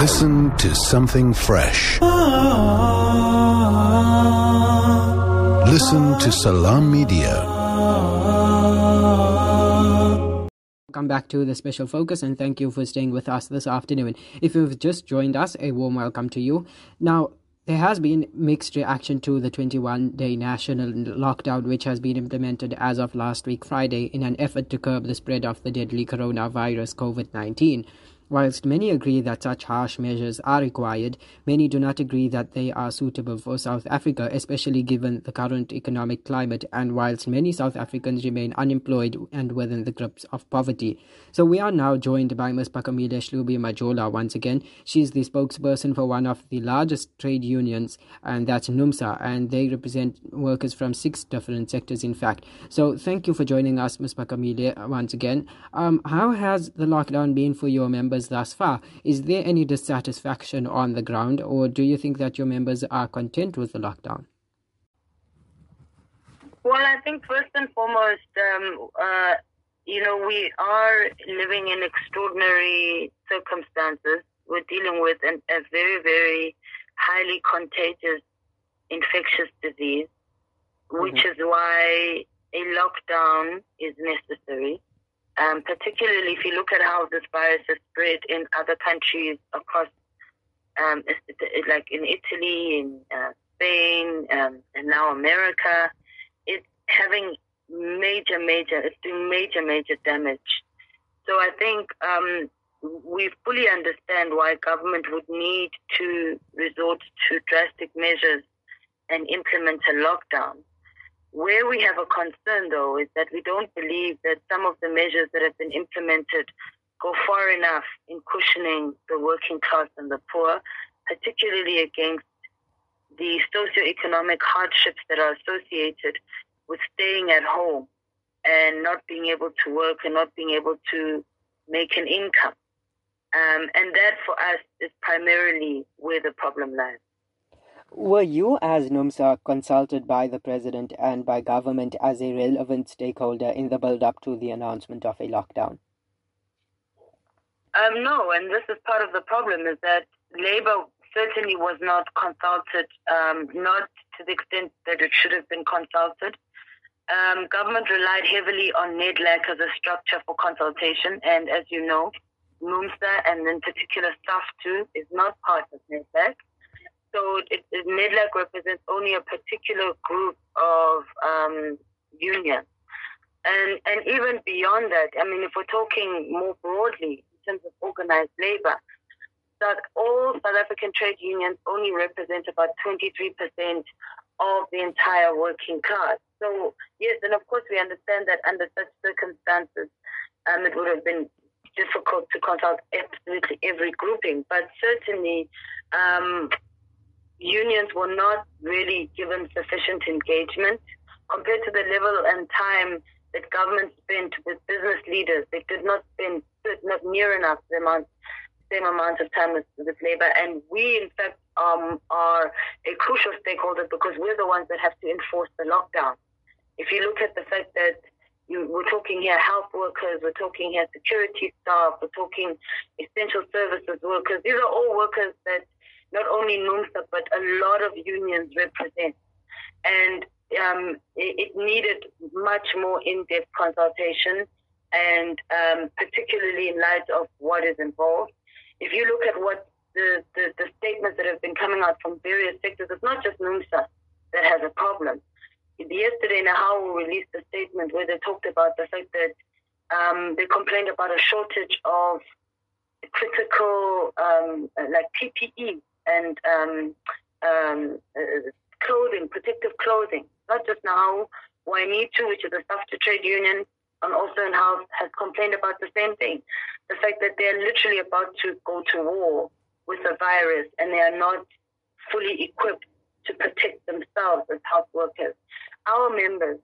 Listen to something fresh. Listen to Salam Media. Welcome back to the special focus and thank you for staying with us this afternoon. If you've just joined us, a warm welcome to you. Now, there has been mixed reaction to the 21 day national lockdown, which has been implemented as of last week, Friday, in an effort to curb the spread of the deadly coronavirus COVID 19. Whilst many agree that such harsh measures are required, many do not agree that they are suitable for South Africa, especially given the current economic climate and whilst many South Africans remain unemployed and within the grips of poverty. So we are now joined by Ms. Phakamile Hlubi Majola once again. She's the spokesperson for one of the largest trade unions, and that's NUMSA, and they represent workers from six different sectors, in fact. So thank you for joining us, Ms. Phakamile, once again. Um, how has the lockdown been for your members? Members thus far. Is there any dissatisfaction on the ground, or do you think that your members are content with the lockdown? Well, I think first and foremost, um, uh, you know, we are living in extraordinary circumstances. We're dealing with an, a very, very highly contagious infectious disease, which mm-hmm. is why a lockdown is necessary. Um, particularly if you look at how this virus has spread in other countries across, um, like in Italy, in uh, Spain, um, and now America, it's having major, major, it's doing major, major damage. So I think um, we fully understand why government would need to resort to drastic measures and implement a lockdown. Where we have a concern, though, is that we don't believe that some of the measures that have been implemented go far enough in cushioning the working class and the poor, particularly against the socioeconomic hardships that are associated with staying at home and not being able to work and not being able to make an income. Um, and that for us is primarily where the problem lies. Were you, as NUMSA, consulted by the President and by government as a relevant stakeholder in the build up to the announcement of a lockdown? Um, no, and this is part of the problem is that Labour certainly was not consulted, um, not to the extent that it should have been consulted. Um, government relied heavily on NEDLAC as a structure for consultation, and as you know, NUMSA and in particular staff too is not part of NEDLAC. So it, it, NEDLAC represents only a particular group of um, unions. And, and even beyond that, I mean, if we're talking more broadly in terms of organized labor, that all South African trade unions only represent about 23% of the entire working class. So, yes, and of course, we understand that under such circumstances, um, it would have been difficult to consult absolutely every grouping, but certainly um, unions were not really given sufficient engagement compared to the level and time that government spent with business leaders. They did not spend not near enough the amount, same amount of time with, with labor. And we, in fact, um, are a crucial stakeholder because we're the ones that have to enforce the lockdown. If you look at the fact that you, we're talking here health workers, we're talking here security staff, we're talking essential services workers. These are all workers that not only NUMSA, but a lot of unions represent. And um, it, it, needed much more in-depth consultation, and um, particularly in light of what is involved. If you look at what the, the, the, statements that have been coming out from various sectors, it's not just NUMSA that has a problem. Yesterday, NEHAWU released a statement where they talked about the fact that um, they complained about a shortage of critical, um, like PPE and um, um, uh, clothing, protective clothing. Not just now, Waimithu, which is a to trade union, and also in house has complained about the same thing. The fact that they're literally about to go to war with the virus and they are not fully equipped to protect themselves as health workers. Our members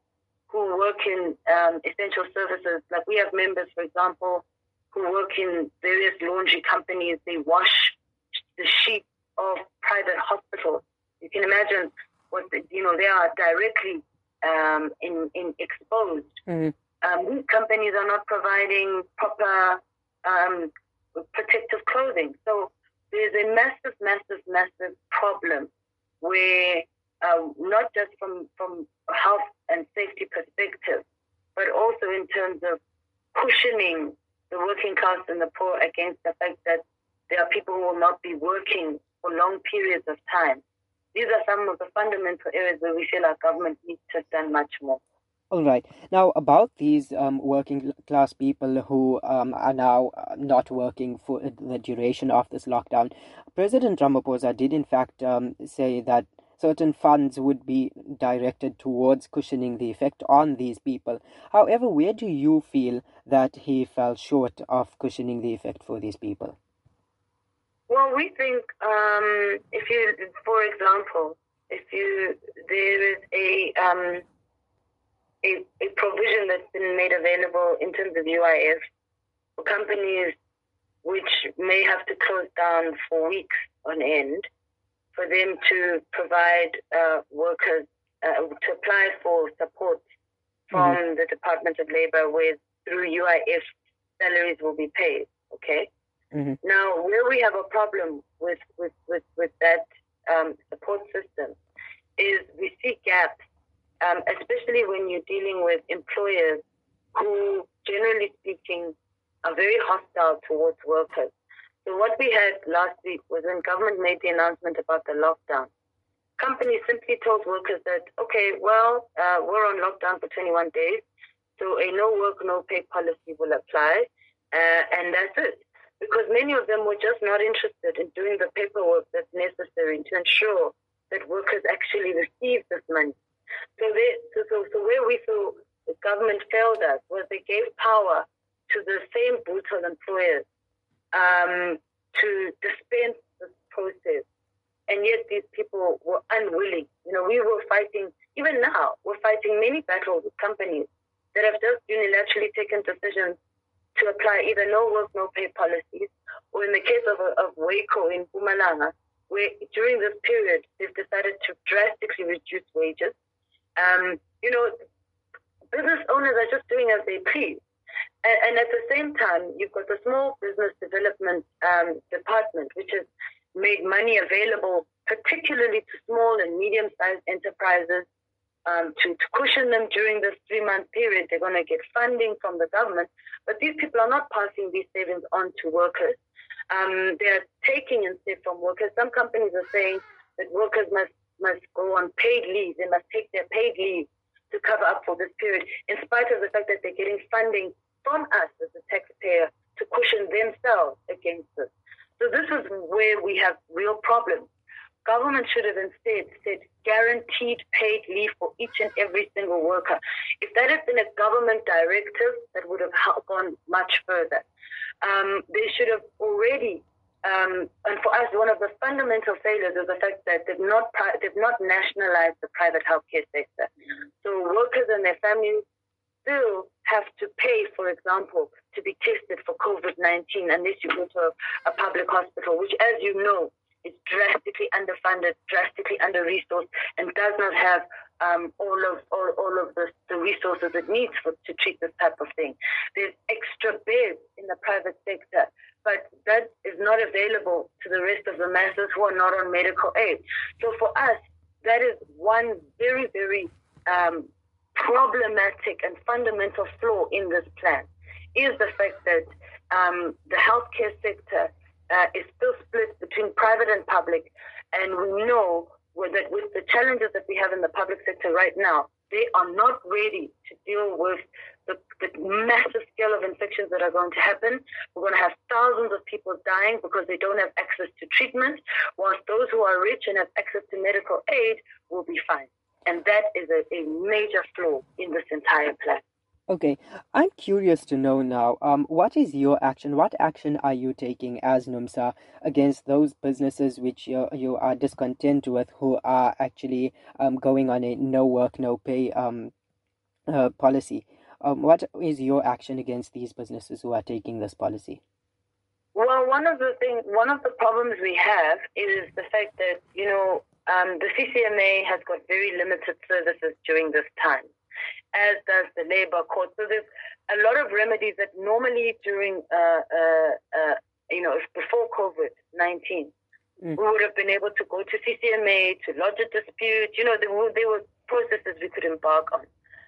who work in um, essential services, like we have members, for example, who work in various laundry companies, they wash the sheets of private hospitals. You can imagine what the, you know they are directly um, in, in exposed. Mm-hmm. Um, these companies are not providing proper um, protective clothing. So there's a massive, massive, massive problem where uh, not just from, from a health and safety perspective, but also in terms of cushioning the working class and the poor against the fact that there are people who will not be working for long periods of time. These are some of the fundamental areas where we feel our government needs to have done much more. All right. Now, about these um, working class people who um, are now uh, not working for the duration of this lockdown, President Ramaphosa did, in fact, um, say that certain funds would be directed towards cushioning the effect on these people. However, where do you feel that he fell short of cushioning the effect for these people? Well, we think um, if you, for example, if you there is a, um, a a provision that's been made available in terms of UIF for companies which may have to close down for weeks on end for them to provide uh, workers uh, to apply for support from mm-hmm. the Department of Labor, where through UIF salaries will be paid. Okay. Mm-hmm. Now, where we have a problem with with with, with that um, support system is we see gaps, um, especially when you're dealing with employers who, generally speaking, are very hostile towards workers. So what we had last week was when government made the announcement about the lockdown. Companies simply told workers that, okay, well, uh, we're on lockdown for 21 days, so a no work, no pay policy will apply, uh, and that's it. Because many of them were just not interested in doing the paperwork that's necessary to ensure that workers actually receive this money. So, they, so, so, where we saw the government failed us was they gave power to the same brutal employers um, to dispense this process. And yet these people were unwilling. You know, we were fighting, even now, we're fighting many battles with companies that have just unilaterally taken decisions to apply either no work, no pay policies, or in the case of, of Waco in Mpumalanga, where during this period they've decided to drastically reduce wages. Um, you know, business owners are just doing as they please. And, and at the same time, you've got the small business development um, department, which has made money available, particularly to small and medium-sized enterprises, um, to, to cushion them during this three-month period. They're going to get funding from the government, but these people are not passing these savings on to workers. Um, they're taking instead from workers. Some companies are saying that workers must must go on paid leave. They must take their paid leave to cover up for this period, in spite of the fact that they're getting funding from us as a taxpayer to cushion themselves against this. So this is where we have real problems. Government should have instead said guaranteed paid leave for each and every single worker. If that had been a government directive, that would have gone much further. Um, they should have already, um, and for us, one of the fundamental failures is the fact that they've not they've not nationalized the private healthcare sector. So workers and their families still have to pay, for example, to be tested for COVID 19 unless you go to a, a, public hospital, which, as you know, is drastically underfunded, drastically under resourced, and does not have um, all of all, all of the, the resources it needs for, to treat this type of thing. There's extra beds in the private sector, but that is not available to the rest of the masses who are not on medical aid. So for us, that is one very, very um, problematic and fundamental flaw in this plan is the fact that um, the healthcare sector uh, is still split between private and public, and we know that with the challenges that we have in the public sector right now, they are not ready to deal with the, the, massive scale of infections that are going to happen. We're going to have thousands of people dying because they don't have access to treatment, whilst those who are rich and have access to medical aid will be fine. And that is a, a major flaw in this entire plan. Okay, I'm curious to know now, um, what is your action? What action are you taking as NUMSA against those businesses which you, you are discontent with who are actually um, going on a no work, no pay um, uh, policy? Um, what is your action against these businesses who are taking this policy? Well, one of the things, one of the problems we have is the fact that, you know, um, the CCMA has got very limited services during this time, as does the Labour Court. So there's a lot of remedies that normally during uh, uh, uh, you know, before COVID 19, mm. we would have been able to go to CCMA to lodge a dispute. You know, there were, there were processes we could embark on.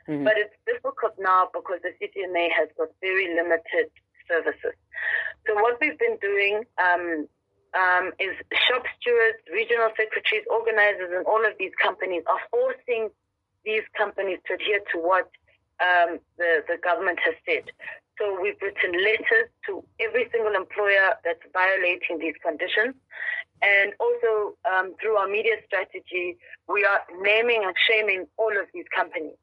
Mm-hmm. But it's difficult now because the CCMA has got very limited services. So what we've been doing um, um, is shop stewards, regional secretaries, organizers, and all of these companies are forcing these companies to adhere to what um, the, the government has said. So we've written letters to every single employer that's violating these conditions. And also um, through our media strategy, we are naming and shaming all of these companies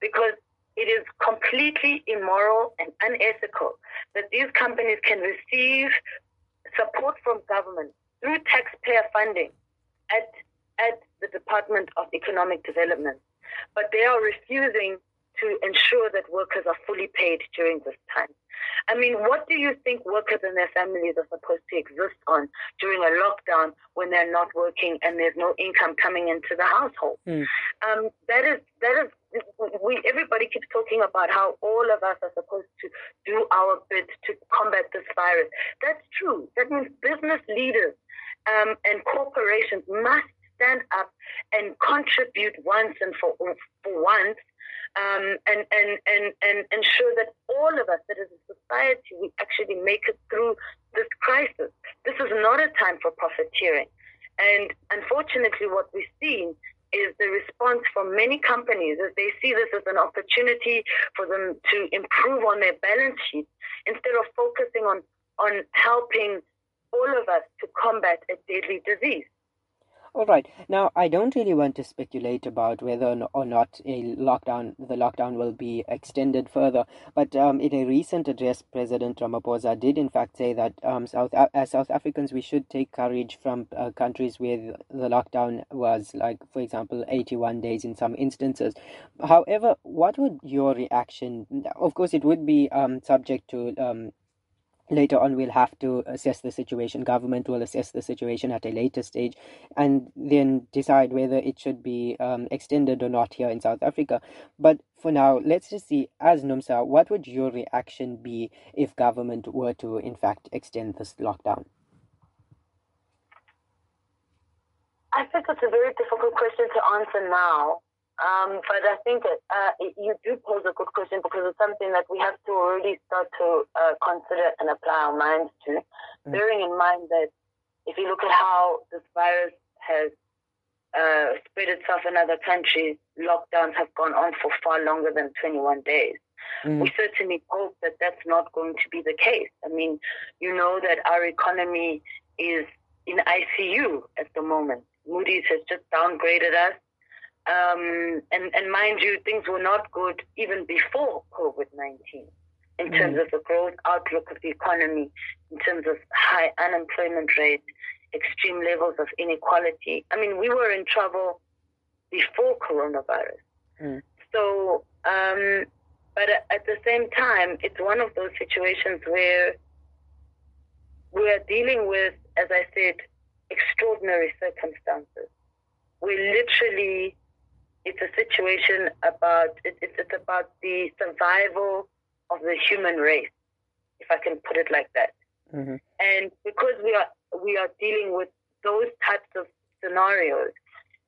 because it is completely immoral and unethical that these companies can receive support from government through taxpayer funding at, at the Department of Economic Development. But they are refusing to ensure that workers are fully paid during this time. I mean, what do you think workers and their families are supposed to exist on during a lockdown when they're not working and there's no income coming into the household? Mm. Um, that is that is we everybody keeps talking about how all of us are supposed to do our bit to combat this virus. That's true. That means business leaders um, and corporations must stand up and contribute once and for for once um, and, and, and, and ensure that all of us, that as a society, we actually make it through this crisis. This is not a time for profiteering. And unfortunately, what we've seen is the response from many companies as they see this as an opportunity for them to improve on their balance sheet instead of focusing on, on helping all of us to combat a deadly disease. All right. Now, I don't really want to speculate about whether or not a lockdown, the lockdown will be extended further. But um, in a recent address, President Ramaphosa did in fact say that um, South as South Africans, we should take courage from uh, countries where the lockdown was, like for example, 81 days in some instances. However, what would your reaction? Of course, it would be um, subject to um, later on we'll have to assess the situation. Government will assess the situation at a later stage and then decide whether it should be um, extended or not here in south africa. But for now let's just see as numsa what would your reaction be if government were to in fact extend this lockdown? I think it's a very difficult question to answer now um, but I think uh, you do pose a good question because it's something that we have to already start to uh, consider and apply our minds to, mm. bearing in mind that if you look at how this virus has uh, spread itself in other countries, lockdowns have gone on for far longer than 21 days. Mm. We certainly hope that that's not going to be the case. I mean, you know that our economy is in ICU at the moment. Moody's has just downgraded us um, and, and mind you, things were not good even before COVID 19 in mm. terms of the growth outlook of the economy, in terms of high unemployment rate, extreme levels of inequality. I mean, we were in trouble before coronavirus. Mm. So, um, but at the same time, it's one of those situations where we are dealing with, as I said, extraordinary circumstances. We literally it's a situation about it, it's, it's about the survival of the human race, if I can put it like that. Mm-hmm. And because we are we are dealing with those types of scenarios,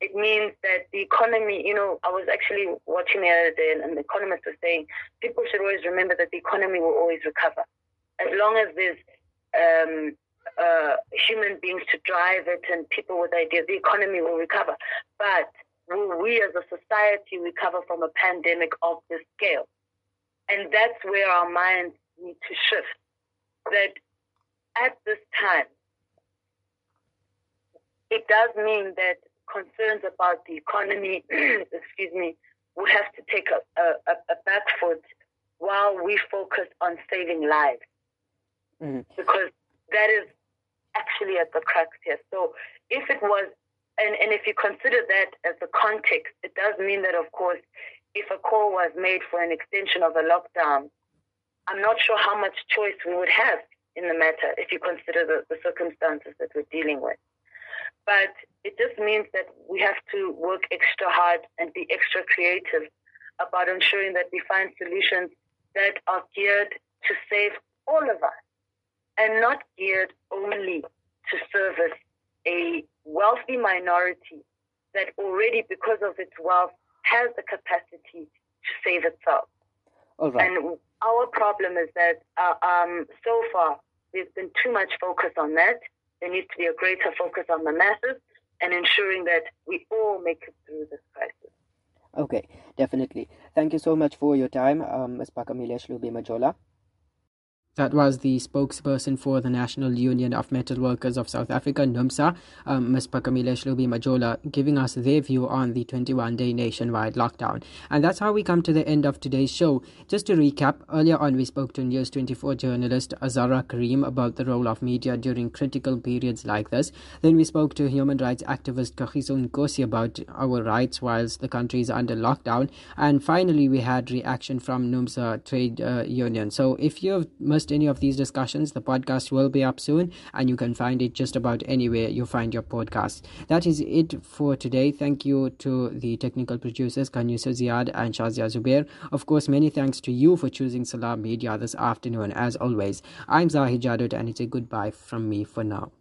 it means that the economy, you know, I was actually watching the other day, and the economist was saying people should always remember that the economy will always recover as long as there's um, uh, human beings to drive it and people with ideas. The economy will recover, but will we as a society recover from a pandemic of this scale? And that's where our minds need to shift. That at this time, it does mean that concerns about the economy, excuse me, will have to take a, a, a back foot while we focus on saving lives. Mm-hmm. Because that is actually at the crux here. So if it was and, and if you consider that as a context, it does mean that, of course, if a call was made for an extension of a lockdown, I'm not sure how much choice we would have in the matter if you consider the, the circumstances that we're dealing with. But it just means that we have to work extra hard and be extra creative about ensuring that we find solutions that are geared to save all of us. and not geared only to service a wealthy minority that already, because of its wealth, has the capacity to save itself. Right. And our problem is that uh, um, so far there's been too much focus on that. There needs to be a greater focus on the masses and ensuring that we all make it through this crisis. Okay, definitely. Thank you so much for your time, um, Ms. Phakamile Hlubi Majola. That was the spokesperson for the National Union of Metal Workers of South Africa, NUMSA, um, Ms. Phakamile Hlubi Majola, giving us their view on the 21 day nationwide lockdown. And that's how we come to the end of today's show. Just to recap, earlier on we spoke to News 24 journalist Azara Karim about the role of media during critical periods like this. Then we spoke to human rights activist Kagiso Nkosi about our rights whilst the country is under lockdown. And finally, we had reaction from NUMSA Trade uh, Union. So if you've missed any of these discussions, the podcast will be up soon and you can find it just about anywhere you find your podcast. That is it for today. Thank you to the technical producers, Kanyusa Ziad and Shazia Zubair. Of course, many thanks to you for choosing Salam Media this afternoon. As always, I'm Zahid Jadwat and it's a goodbye from me for now.